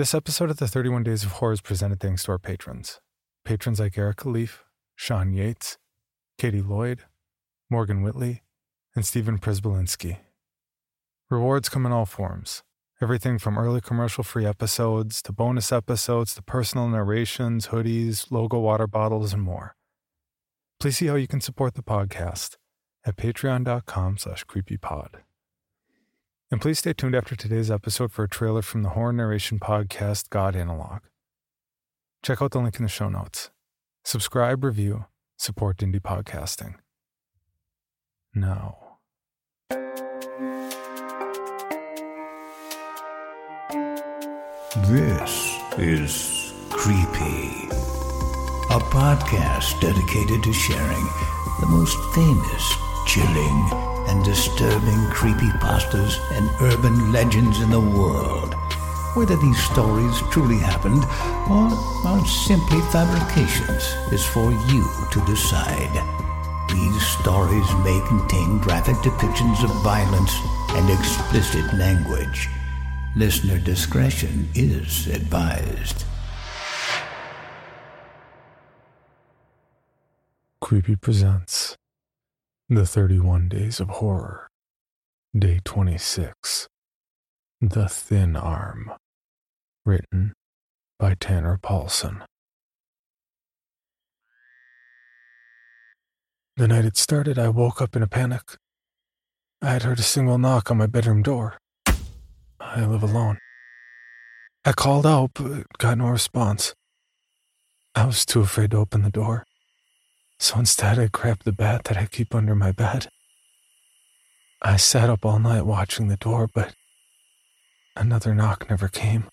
This episode of the 31 Days of Horror is presented thanks to our patrons. Patrons like Erica Leaf, Sean Yates, Katie Lloyd, Morgan Whitley, and Stephen Prisbalinski. Rewards come in all forms. Everything from early commercial free episodes to bonus episodes to personal narrations, hoodies, logo water bottles, and more. Please see how you can support the podcast at patreon.com slash creepypod. And please stay tuned after today's episode for a trailer from the horror narration podcast God Analog. Check out the link in the show notes. Subscribe, review, support indie podcasting. Now. This is Creepy, a podcast dedicated to sharing the most famous, chilling, and disturbing creepypastas and urban legends in the world. Whether these stories truly happened or are simply fabrications is for you to decide. These stories may contain graphic depictions of violence and explicit language. Listener discretion is advised. Creepy presents The 31 Days of Horror, Day 26 The Thin Arm. Written by Tanner Paulsen. The night it started, I woke up in a panic. I had heard a single knock on my bedroom door. I live alone. I called out, but got no response. I was too afraid to open the door, so instead I grabbed the bat that I keep under my bed. I sat up all night watching the door, but another knock never came.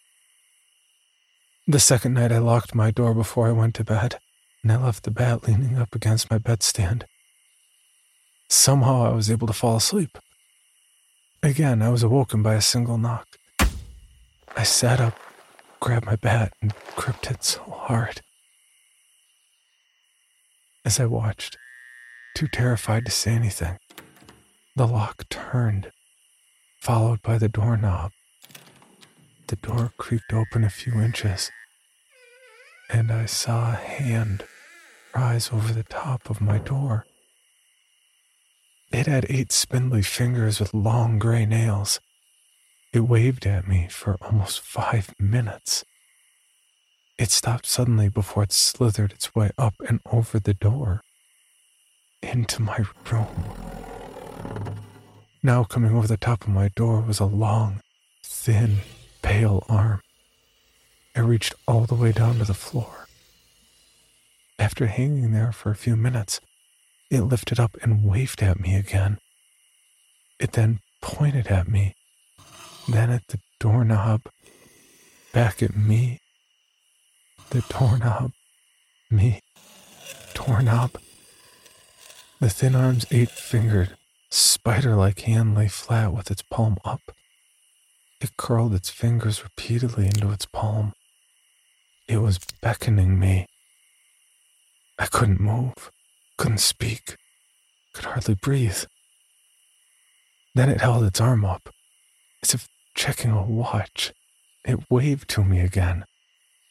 The second night I locked my door before I went to bed, and I left the bat leaning up against my bedstand. Somehow I was able to fall asleep. Again, I was awoken by a single knock. I sat up, grabbed my bat, and gripped it so hard. As I watched, too terrified to say anything, the lock turned, followed by the doorknob. The door creaked open a few inches, and I saw a hand rise over the top of my door. It had eight spindly fingers with long gray nails. It waved at me for almost five minutes. It stopped suddenly before it slithered its way up and over the door into my room. Now, coming over the top of my door was a long, thin, pale arm. It reached all the way down to the floor. After hanging there for a few minutes, it lifted up and waved at me again. It then pointed at me, then at the doorknob, back at me, the doorknob, me, Torn up. The thin arm's eight fingered, spider like hand lay flat with its palm up. It curled its fingers repeatedly into its palm. It was beckoning me. I couldn't move, couldn't speak, could hardly breathe. Then it held its arm up, as if checking a watch. It waved to me again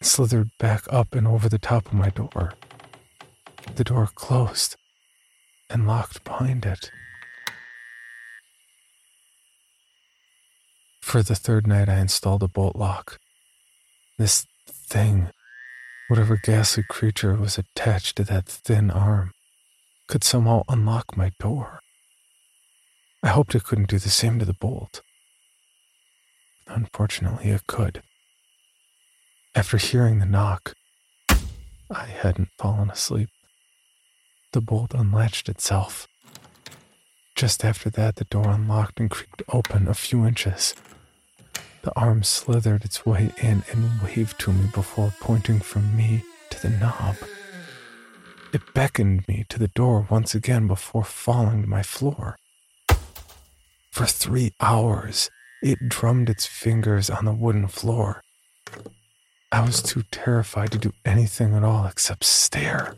slithered back up and over the top of my door. The door closed and locked behind it. For the third night, I installed a bolt lock. This thing, whatever ghastly creature was attached to that thin arm, could somehow unlock my door. I hoped it couldn't do the same to the bolt. Unfortunately, it could. After hearing the knock, I hadn't fallen asleep. The bolt unlatched itself. Just after that, the door unlocked and creaked open a few inches. The arm slithered its way in and waved to me before pointing from me to the knob. It beckoned me to the door once again before falling to my floor. For three hours, it drummed its fingers on the wooden floor. I was too terrified to do anything at all except stare.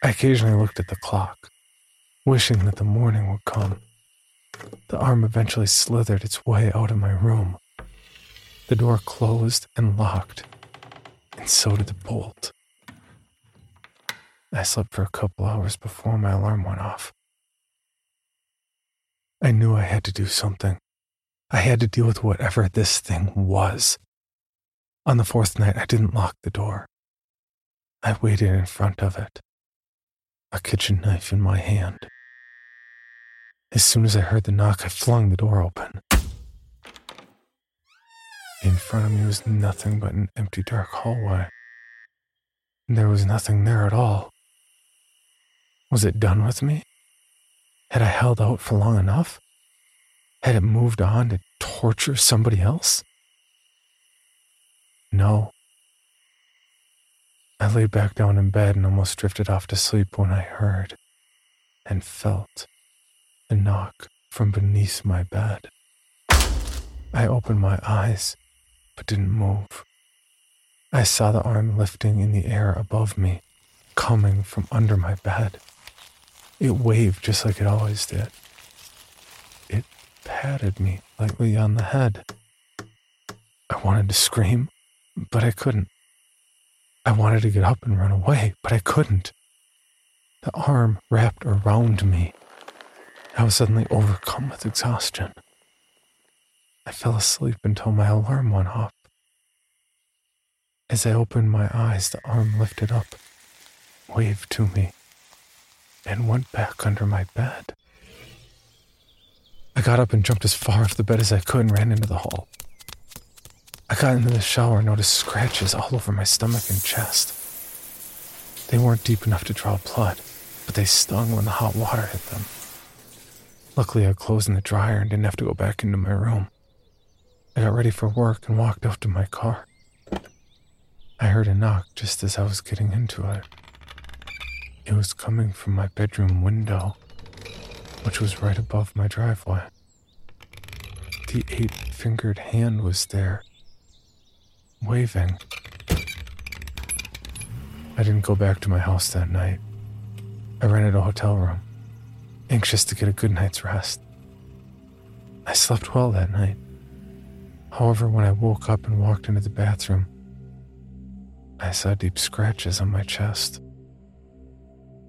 I occasionally looked at the clock, wishing that the morning would come. The arm eventually slithered its way out of my room. The door closed and locked, and so did the bolt. I slept for a couple hours before my alarm went off. I knew I had to do something. I had to deal with whatever this thing was. On the fourth night, I didn't lock the door. I waited in front of it, a kitchen knife in my hand. As soon as I heard the knock, I flung the door open. In front of me was nothing but an empty, dark hallway. There was nothing there at all. Was it done with me? Had I held out for long enough? Had it moved on to torture somebody else? No. I lay back down in bed and almost drifted off to sleep when I heard and felt a knock from beneath my bed. I opened my eyes, but didn't move. I saw the arm lifting in the air above me, coming from under my bed. It waved just like it always did. It patted me lightly on the head. I wanted to scream, but I couldn't. I wanted to get up and run away, but I couldn't. The arm wrapped around me. I was suddenly overcome with exhaustion. I fell asleep until my alarm went off. As I opened my eyes, the arm lifted up, waved to me, and went back under my bed. I got up and jumped as far off the bed as I could and ran into the hall. I got into the shower and noticed scratches all over my stomach and chest. They weren't deep enough to draw blood, but they stung when the hot water hit them. Luckily, I closed in the dryer and didn't have to go back into my room. I got ready for work and walked out to my car. I heard a knock just as I was getting into it. It was coming from my bedroom window, which was right above my driveway. The eight fingered hand was there, waving. I didn't go back to my house that night. I rented a hotel room, anxious to get a good night's rest. I slept well that night. However, when I woke up and walked into the bathroom, I saw deep scratches on my chest.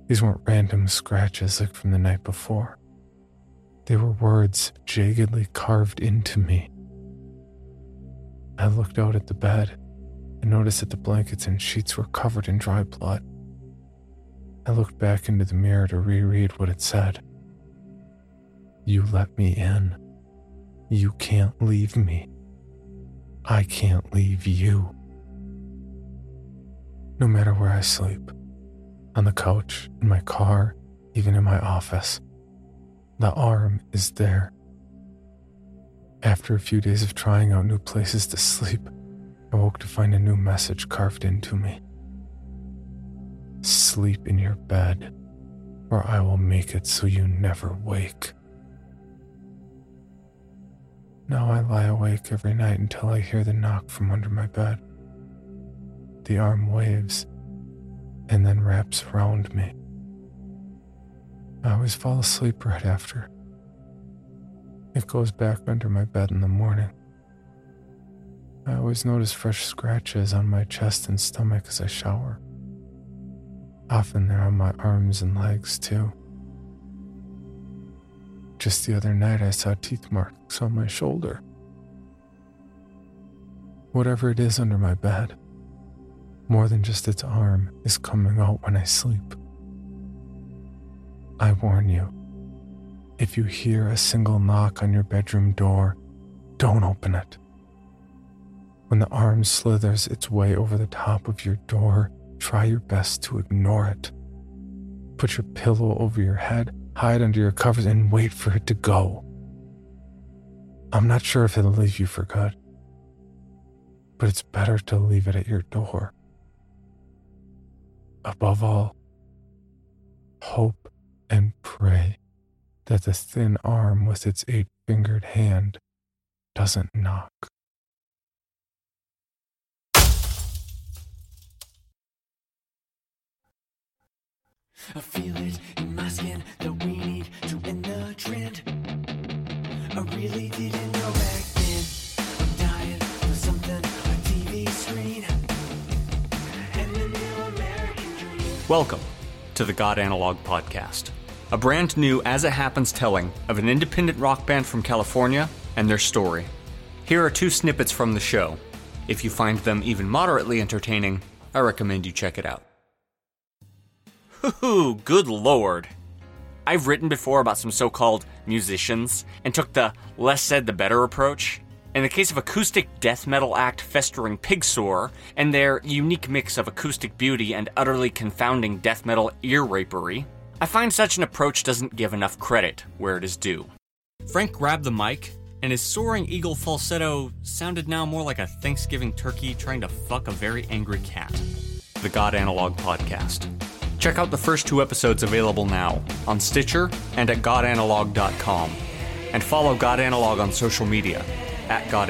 These weren't random scratches like from the night before. They were words jaggedly carved into me. I looked out at the bed and noticed that the blankets and sheets were covered in dry blood. I looked back into the mirror to reread what it said. You let me in. You can't leave me. I can't leave you. No matter where I sleep, on the couch, in my car, even in my office, the arm is there. After a few days of trying out new places to sleep, I woke to find a new message carved into me. Sleep in your bed, or I will make it so you never wake. Now I lie awake every night until I hear the knock from under my bed. The arm waves and then wraps around me. I always fall asleep right after. It goes back under my bed in the morning. I always notice fresh scratches on my chest and stomach as I shower. Often they're on my arms and legs too. Just the other night, I saw teeth marks on my shoulder. Whatever it is under my bed, more than just its arm, is coming out when I sleep. I warn you if you hear a single knock on your bedroom door, don't open it. When the arm slithers its way over the top of your door, try your best to ignore it. Put your pillow over your head, hide under your covers, and wait for it to go. I'm not sure if it'll leave you for good, but it's better to leave it at your door. Above all, hope and pray that the thin arm with its eight fingered hand doesn't knock. I feel it in my skin that we need to end the trend. I really didn't know back then. I'm dying for something, a TV screen, and the new American dream. Welcome to the God Analog Podcast a brand new as it happens telling of an independent rock band from California and their story. Here are two snippets from the show. If you find them even moderately entertaining, I recommend you check it out. Hoo good lord. I've written before about some so called musicians and took the less said the better approach. In the case of acoustic death metal act Festering Pigsore and their unique mix of acoustic beauty and utterly confounding death metal ear rapery, I find such an approach doesn't give enough credit where it is due. Frank grabbed the mic, and his soaring eagle falsetto sounded now more like a Thanksgiving turkey trying to fuck a very angry cat. The God Analog Podcast. Check out the first two episodes available now on Stitcher and at godanalog.com. And follow God Analog on social media at God.